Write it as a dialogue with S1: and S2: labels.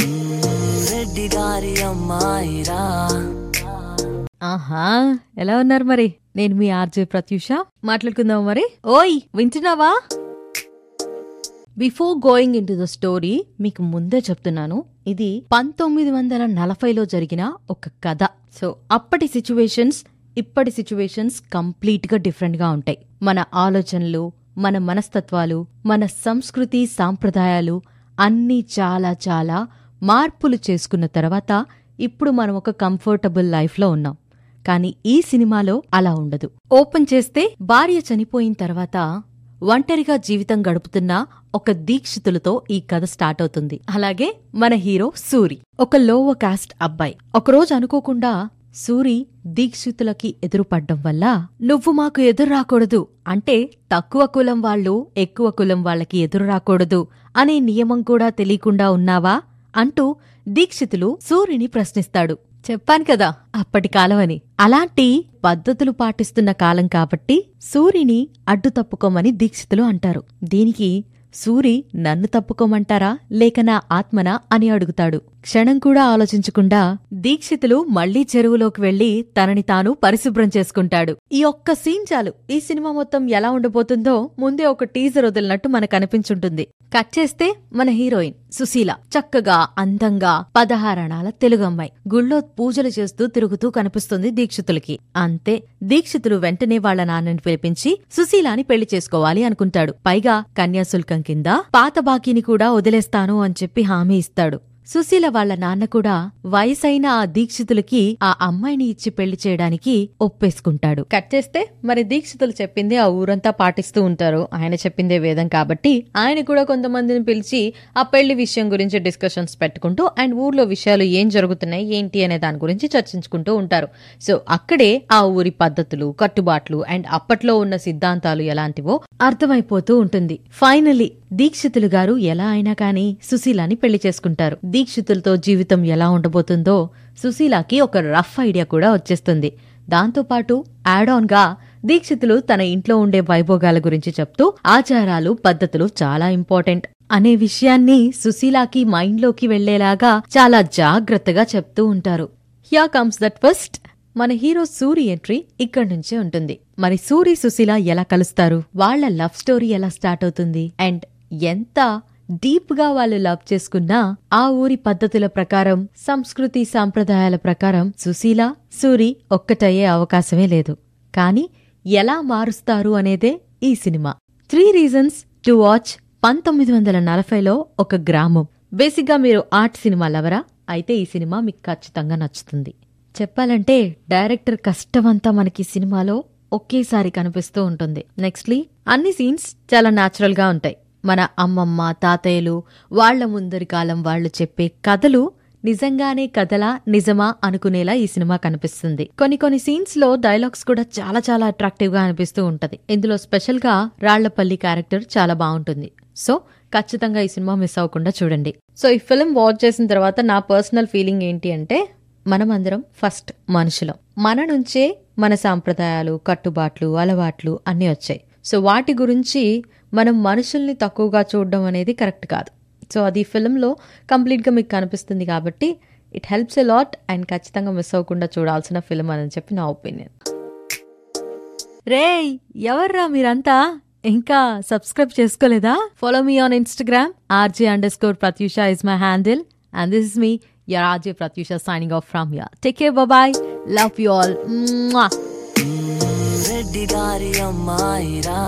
S1: రెడ్డి గారి అమ్మాయిరా.
S2: ఆహా ఎలా ఉన్నారు మరి? నేను మీ ఆర్జే ప్రత్యూష. మాట్లాడుకుందాం మరి. ఓయ్ వింటున్నావా? Before going in to the story మీకు ముందే చెప్తున్నాను. ఇది పంతొమ్మిది వందల నలభైలో జరిగిన ఒక కథ. సో అప్పటి సిచ్యువేషన్స్ ఇప్పటి సిచ్యువేషన్స్ కంప్లీట్గా డిఫరెంట్గా ఉంటాయి. మన ఆలోచనలు మన మనస్తత్వాలు మన సంస్కృతి సాంప్రదాయాలు అన్నీ చాలా చాలా మార్పులు చేసుకున్న తర్వాత ఇప్పుడు మనం ఒక కంఫర్టబుల్ లైఫ్లో ఉన్నాం. కానీ ఈ సినిమాలో అలా ఉండదు. ఓపెన్ చేస్తే భార్య చనిపోయిన తర్వాత ఒంటరిగా జీవితం గడుపుతున్న ఒక దీక్షితులతో ఈ కథ స్టార్ట్ అవుతుంది. అలాగే మన హీరో సూరి. ఒక లోవ కాస్ట్ అబ్బాయి. ఒకరోజు అనుకోకుండా సూరి దీక్షితులకి ఎదురుపడ్డం వల్ల నువ్వు మాకు ఎదురు రాకూడదు అంటే తక్కువ కులం వాళ్ళు ఎక్కువ కులం వాళ్ళకి ఎదురు రాకూడదు అనే నియమం కూడా తెలియకుండా ఉన్నావా? అంటూ దీక్షితులు సూర్యుని ప్రశ్నిస్తాడు. చెప్పాను కదా అప్పటి కాలమని. అలాంటి పద్ధతులు పాటిస్తున్న కాలం కాబట్టి సూర్యుని అడ్డు తప్పుకోమని దీక్షితులు అంటారు. దీనికి సూరి నన్ను తప్పుకోమంటారా? లేక నా ఆత్మనా? అని అడుగుతాడు. క్షణం కూడా ఆలోచించకుండా దీక్షితులు మళ్ళీ చెరువులోకి వెళ్ళి తనని తాను పరిశుభ్రం చేసుకుంటాడు. ఈ ఒక్క సీన్ చాలు. ఈ సినిమా మొత్తం ఎలా ఉండబోతుందో ముందే ఒక టీజర్ వదిలినట్టు మనకు అనిపించుంటుంది. కట్ చేస్తే మన హీరోయిన్ సుశీల. చక్కగా అందంగా పదహారణాల తెలుగమ్మాయి గుళ్ళో పూజలు చేస్తూ తిరుగుతూ కనిపిస్తుంది దీక్షితులకి. అంతే. దీక్షితులు వెంటనే వాళ్ళ నాన్నని పిలిపించి సుశీలాని పెళ్ళి చేసుకోవాలి అనుకుంటాడు. పైగా కన్యాశుల్కం కింద పాత బాకీని కూడా వదిలేస్తాను అని చెప్పి హామీ ఇస్తాడు. సుశీల వాళ్ళ నాన్న కూడా వయసైన ఆ దీక్షితులకి ఆ అమ్మాయిని ఇచ్చి పెళ్ళి చేయడానికి ఒప్పేసుకుంటాడు. కట్ చేస్తే మరి దీక్షితులు చెప్పింది ఆ ఊరంతా పాటిస్తూ ఉంటారు. ఆయన చెప్పిందే వేదం కాబట్టి ఆయన కూడా కొంతమందిని పిలిచి ఆ పెళ్ళి విషయం గురించి డిస్కషన్స్ పెట్టుకుంటూ అండ్ ఊర్లో విషయాలు ఏం జరుగుతున్నాయి ఏంటి అనే దాని గురించి చర్చించుకుంటూ ఉంటారు. సో అక్కడే ఆ ఊరి పద్ధతులు కట్టుబాట్లు అండ్ అప్పట్లో ఉన్న సిద్ధాంతాలు ఎలాంటివో అర్థమైపోతూ ఉంటుంది. ఫైనలీ దీక్షితులు గారు ఎలా అయినా కానీ సుశీలాని పెళ్ళి చేసుకుంటారు. దీక్షితులతో జీవితం ఎలా ఉండబోతుందో సుశీలాకి ఒక రఫ్ ఐడియా కూడా వచ్చేస్తుంది. దాంతోపాటు యాడ్ ఆన్గా దీక్షితులు తన ఇంట్లో ఉండే వైభోగాల గురించి చెప్తూ ఆచారాలు పద్ధతులు చాలా ఇంపార్టెంట్ అనే విషయాన్ని సుశీలాకి మైండ్లోకి వెళ్ళేలాగా చాలా జాగ్రత్తగా చెప్తూ ఉంటారు. హియా కమ్స్ దట్ ఫస్ట్ మన హీరో సూరి ఎంట్రీ ఇక్కడి నుంచే ఉంటుంది. మరి సూరి సుశీల ఎలా కలుస్తారు? వాళ్ళ లవ్ స్టోరీ ఎలా స్టార్ట్ అవుతుంది? అండ్ ఎంత డీప్గా వాళ్ళు లవ్ చేసుకున్నా ఆ ఊరి పద్ధతుల ప్రకారం సంస్కృతి సాంప్రదాయాల ప్రకారం సుశీల సూరి ఒక్కటయ్యే అవకాశమే లేదు. కానీ ఎలా మారుస్తారు అనేదే ఈ cinema. Three reasons to watch పంతొమ్మిది వందల నలభైలో ఒక గ్రామం. బేసిక్గా మీరు ఆర్ట్ సినిమా లవరా? అయితే ఈ సినిమా మీకు ఖచ్చితంగా నచ్చుతుంది. చెప్పాలంటే డైరెక్టర్ కష్టమంతా మనకి సినిమాలో ఒకేసారి కనిపిస్తూ ఉంటుంది. నెక్స్ట్లీ అన్ని సీన్స్ చాలా న్యాచురల్గా ఉంటాయి. మన అమ్మమ్మ తాతయ్యలు వాళ్ళ ముందరి కాలం వాళ్ళు చెప్పే కథలు నిజంగానే కథలా నిజమా అనుకునేలా ఈ సినిమా కనిపిస్తుంది. కొన్ని కొన్ని సీన్స్లో డైలాగ్స్ కూడా చాలా చాలా అట్రాక్టివ్గా అనిపిస్తూ ఉంటది. ఇందులో స్పెషల్గా రాళ్ళపల్లి క్యారెక్టర్ చాలా బాగుంటుంది. సో ఖచ్చితంగా ఈ సినిమా మిస్ అవ్వకుండా చూడండి. సో ఈ ఫిల్మ్ వాచ్ చేసిన తర్వాత నా పర్సనల్ ఫీలింగ్ ఏంటి అంటే మనమందరం ఫస్ట్ మనుషులం. మన నుంచే మన సాంప్రదాయాలు కట్టుబాట్లు అలవాట్లు అన్నీ వచ్చాయి. సో వాటి గురించి మనం మనుషుల్ని తక్కువగా చూడడం అనేది కరెక్ట్ కాదు. సో అది ఫిల్మ్లో కంప్లీట్గా మీకు కనిపిస్తుంది కాబట్టి it helps a lot and ఖచ్చితంగా మిస్ అవ్వకుండా చూడాల్సిన ఫిల్మ్ అని చెప్పి నా ఒపీనియన్ రే ఎవర్రా మీరంతా? ఇంకా సబ్స్క్రైబ్ చేసుకోలేదా? Follow me on Instagram RJ under score Pratyusha is my handle and this is me your RJ Pratyusha signing off from your take care bye love you all
S1: Reddy గారి అమ్మాయిరా